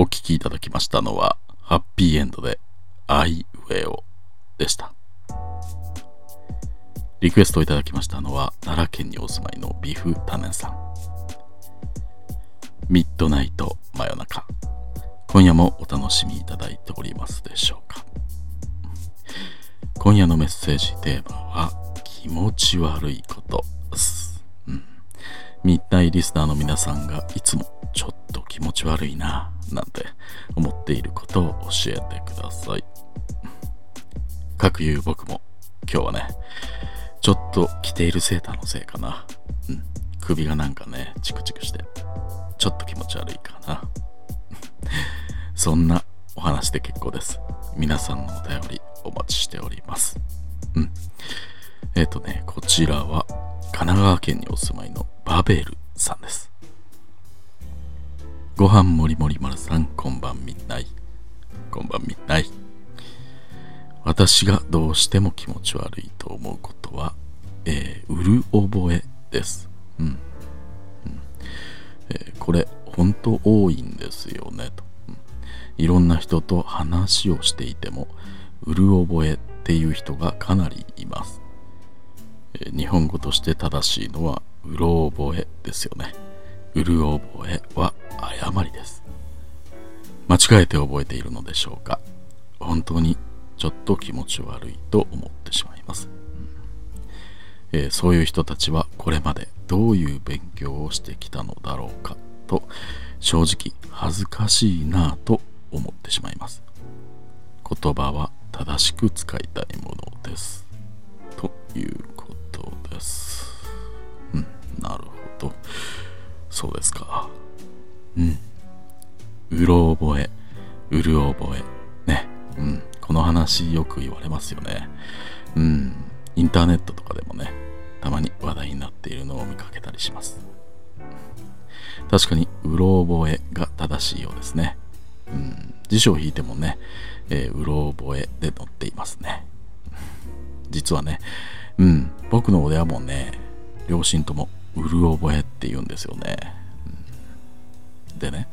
お聴きいただきましたのは、ハッピーエンドで、アイウェオでした。リクエストをいただきましたのは、奈良県にお住まいのビフタネンさん。ミッドナイト真夜中。今夜もお楽しみいただいておりますでしょうか。今夜のメッセージテーマは、気持ち悪いことです。うん。密体リスナーの皆さんがいつも気持ち悪いななんて思っていることを教えてください。かくいう僕も今日はね、ちょっと着ているセーターのせいかな。うん。首がなんかね、チクチクして、ちょっと気持ち悪いかな。そんなお話で結構です。皆さんのお便りお待ちしております。うん。えっ、ー、とね、こちらは神奈川県にお住まいのバベルさんです。ご飯もりもり丸さん、こんばんみんない。こんばんみんない。私がどうしても気持ち悪いと思うことは、えー、うる覚えです。うん。うんえー、これ、本当多いんですよね、と、うん。いろんな人と話をしていても、うる覚えっていう人がかなりいます。えー、日本語として正しいのは、うろ覚えですよね。うる覚えは誤りです。間違えて覚えているのでしょうか？本当にちょっと気持ち悪いと思ってしまいます。えー、そういう人たちはこれまでどういう勉強をしてきたのだろうか？と正直恥ずかしいなぁと思ってしまいます。言葉は正しく使いたいものです。というろ覚え、うる覚え。ね。うん。この話よく言われますよね。うん。インターネットとかでもね、たまに話題になっているのを見かけたりします。確かに、うろ覚えが正しいようですね。うん。辞書を引いてもね、えー、うろ覚えで載っていますね。実はね、うん、僕の親もね、両親ともうる覚えって言うんですよね。でね、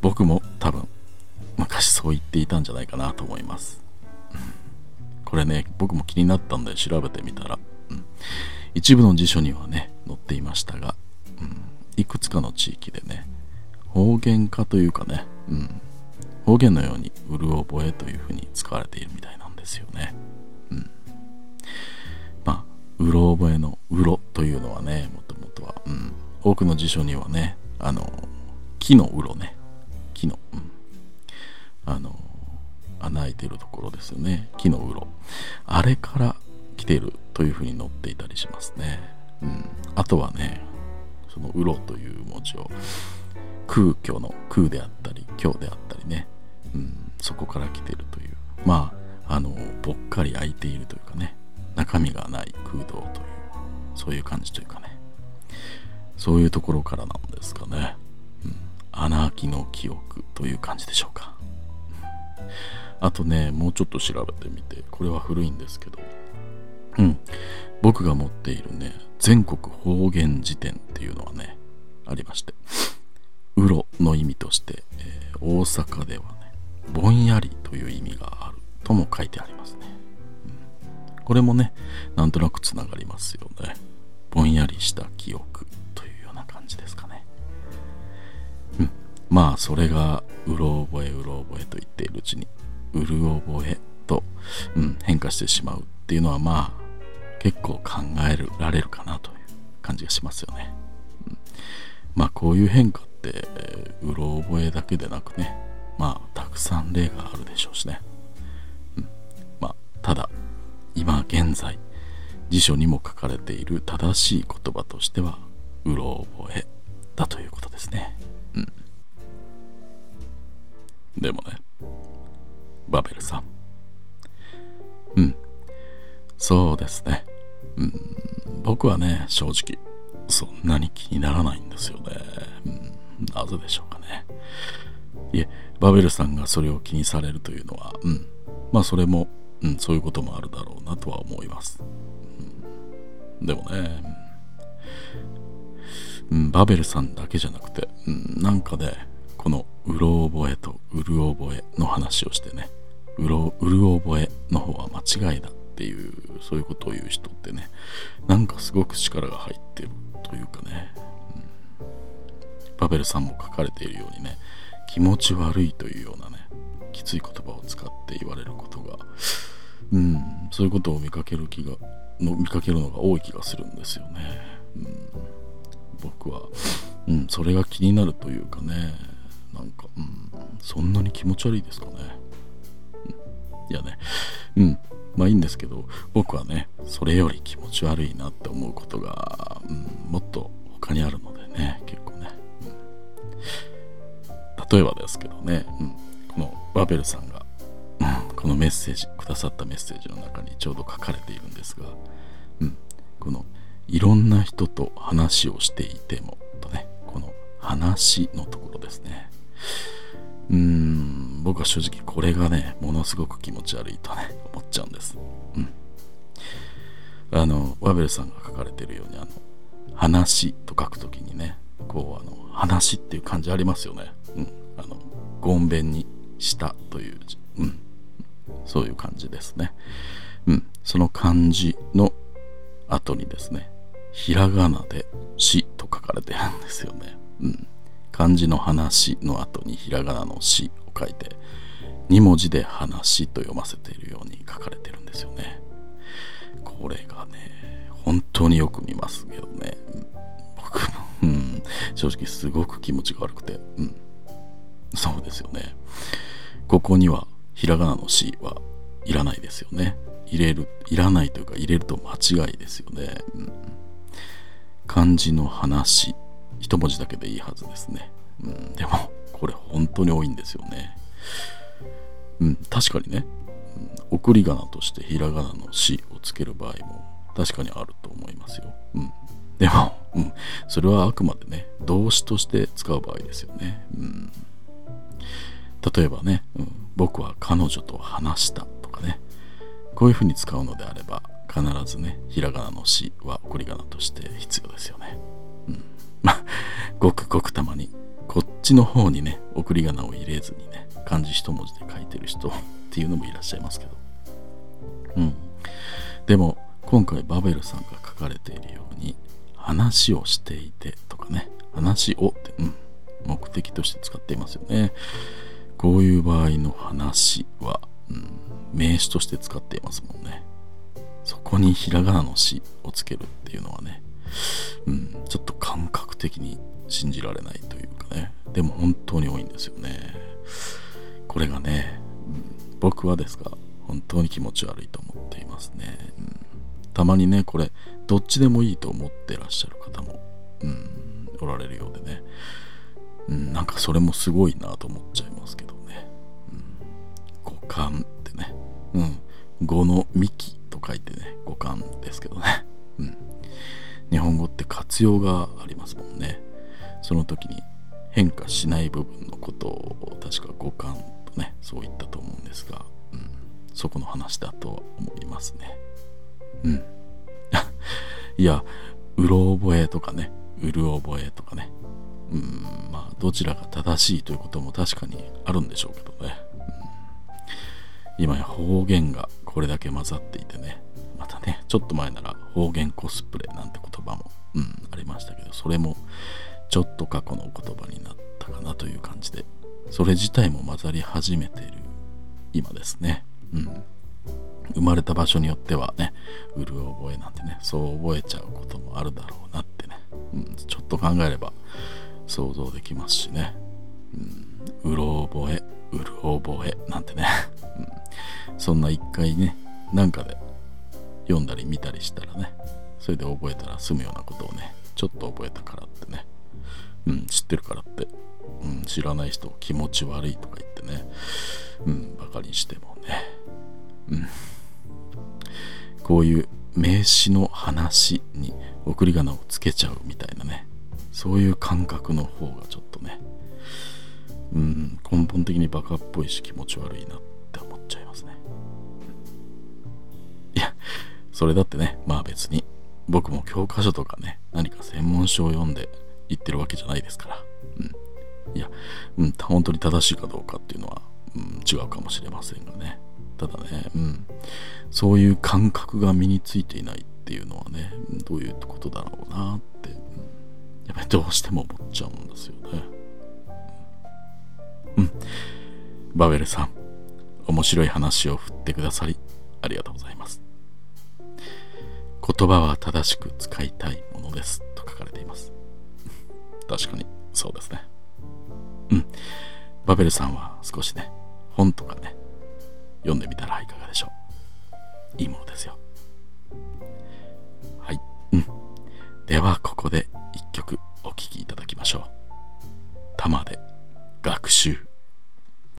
僕も多分昔そう言っていたんじゃないかなと思います。これね、僕も気になったんで調べてみたら、うん、一部の辞書にはね、載っていましたが、うん、いくつかの地域でね、方言化というかね、うん、方言のようにうる覚えというふうに使われているみたいなんですよね。うん、まあ、うろ覚えのうろというのはね、もともとは、うん、多くの辞書にはね、あの、木のうろね。木の、うん。あの、穴開いてるところですよね。木のうろ。あれから来てるというふうに載っていたりしますね。うん。あとはね、そのうろという文字を空虚の空であったり、虚であったりね。うん。そこから来てるという。まあ、あの、ぽっかり開いているというかね。中身がない空洞という、そういう感じというかね。そういうところからなんですかね。穴開きの記憶という感じでしょうか。あとね、もうちょっと調べてみて、これは古いんですけど、うん、僕が持っているね、全国方言辞典っていうのはね、ありまして、うろの意味として、えー、大阪ではね、ぼんやりという意味があるとも書いてありますね。うん、これもね、なんとなくつながりますよね。ぼんやりした記憶というような感じですかね。まあそれがうろ覚えうろ覚えと言っているうちにうる覚えと、うん、変化してしまうっていうのはまあ結構考えられるかなという感じがしますよね、うん、まあこういう変化って、えー、うろ覚えだけでなくねまあたくさん例があるでしょうしね、うん、まあただ今現在辞書にも書かれている正しい言葉としてはうろ覚えだということですね。うん。でもね、バベルさん。うん。そうですね。うん。僕はね、正直、そんなに気にならないんですよね。うん。なぜでしょうかね。いえ、バベルさんがそれを気にされるというのは、うん。まあ、それも、うん、そういうこともあるだろうなとは思います。うん、でもね、うん、バベルさんだけじゃなくて、うん、なんかね、このうろ覚えとうる覚えの話をしてね。うろうる覚えの方は間違いだっていうそういうことを言う人ってね。なんかすごく力が入ってるというかね、うん、パベルさんも書かれているようにね。気持ち悪いというようなねきつい言葉を使って言われることが。うん。そういうことを見かける気がの見かけるのが多い気がするんですよね、うん、僕は、うん、それが気になるというかね。なんか、うん、そんなに気持ち悪いですかね、いやね。うん。まあいいんですけど僕はねそれより気持ち悪いなって思うことが、うん、もっと他にあるのでね結構ね、うん、例えばですけどね、うん、このバベルさんがうんこのメッセージくださったメッセージの中にちょうど書かれているんですが、うん、このいろんな人と話をしていてもとねこの話のところですね。うーん僕は正直これがねものすごく気持ち悪いとね思っちゃうんですうんあのワベルさんが書かれてるようにあの話と書くときにねこうあの話っていう漢字ありますよねうんあのごんべんにしたという字うんそういう感じですね。うん。その漢字の後にですね、ひらがなでしと書かれてるんですよね。うん。漢字の話の後にひらがなのしを書いて、2文字で話と読ませているように書かれてるんですよね。これがね、本当によく見ますけどね。僕も、うん、正直すごく気持ちが悪くて、うん。そうですよね。ここにはひらがなの C はいらないですよね。入れる、いらないというか入れると間違いですよね。うん、漢字の話、一文字だけでいいはずですね。うん、でも、これ本当に多いんですよね。うん、確かにね、うん、送り仮名としてひらがなのしをつける場合も確かにあると思いますよ。うん、でも、うん、それはあくまでね、動詞として使う場合ですよね。うん、例えばね、うん、僕は彼女と話したとかねこういうふうに使うのであれば必ずねひらがなの「し」は送り仮名として必要ですよねまあごくごくたまにこっちの方にね送り仮名を入れずにね漢字一文字で書いてる人っていうのもいらっしゃいますけど。うん。でも今回バベルさんが書かれているように話をしていてとかね。話をって、うん、目的として使っていますよね。こういう場合の話は、うん、名詞として使っていますもんね。そこにひらがなの詩をつけるっていうのはね、うん、ちょっと的に信じられないというかね、でも本当に多いんですよね。これがね、うん、僕はですが、本当に気持ち悪いと思っていますね。うん、たまにね、これ、どっちでもいいと思ってらっしゃる方も、うん、おられるようでね、うん、なんかそれもすごいなと思っちゃいますけどね。うん、五感ってね。うん。語の幹と書いてね、五感ですけどね。うん。日本語って活用がますもんね。その時に変化しない部分のことを確か五感とね、そう言ったと思うんですが、うん。そこの話だと思いますね。うん。いや、うろ覚えとかね、うる覚えとかね、うん、まあ、どちらが正しいということも確かにあるんでしょうけどね。うん、今や方言がこれだけ混ざっていてね、またね、ちょっと前なら方言コスプレなんて言葉も、うん、ありましたけど、それもちょっと過去の言葉になったかなという感じで、それ自体も混ざり始めている今ですね。うん。生まれた場所によってはね、うる覚えなんてね、そう覚えちゃうこともあるだろうなってね、うん、ちょっと考えれば、想像できますしね。うん、うろ覚え、うる覚えなんてね、うん、そんな一回ね、なんかで読んだり見たりしたらね、それで覚えたら済むようなことをね、ちょっと覚えたからってね、うん、知ってるからって、うん、知らない人気持ち悪いとか言ってね、うん、バカにしてもね、うん、こういう名詞の話に送り仮名をつけちゃうみたいなね、そういう感覚の方がちょっとね、うん、根本的にバカっぽいし気持ち悪いなって思っちゃいますね。いや、それだってね、まあ別に、僕も教科書とかね、何か専門書を読んで言ってるわけじゃないですから、うん。いや、うん、本当に正しいかどうかっていうのは、うん、違うかもしれませんがね。ただね、うん、そういう感覚が身についていないっていうのはね、どういうことだろうなって、うん、やっぱりどうしても思っちゃうんですよね。うん。バベルさん、面白い話を振ってくださり、ありがとうございます。言葉は正しく使いたいものですと書かれています。確かにそうですね。うん。バベルさんは少しね本とかね読んでみたらいかがでしょう。いいものですよ。はい。うん。ではここで一曲お聴きいただきましょう。玉で学習。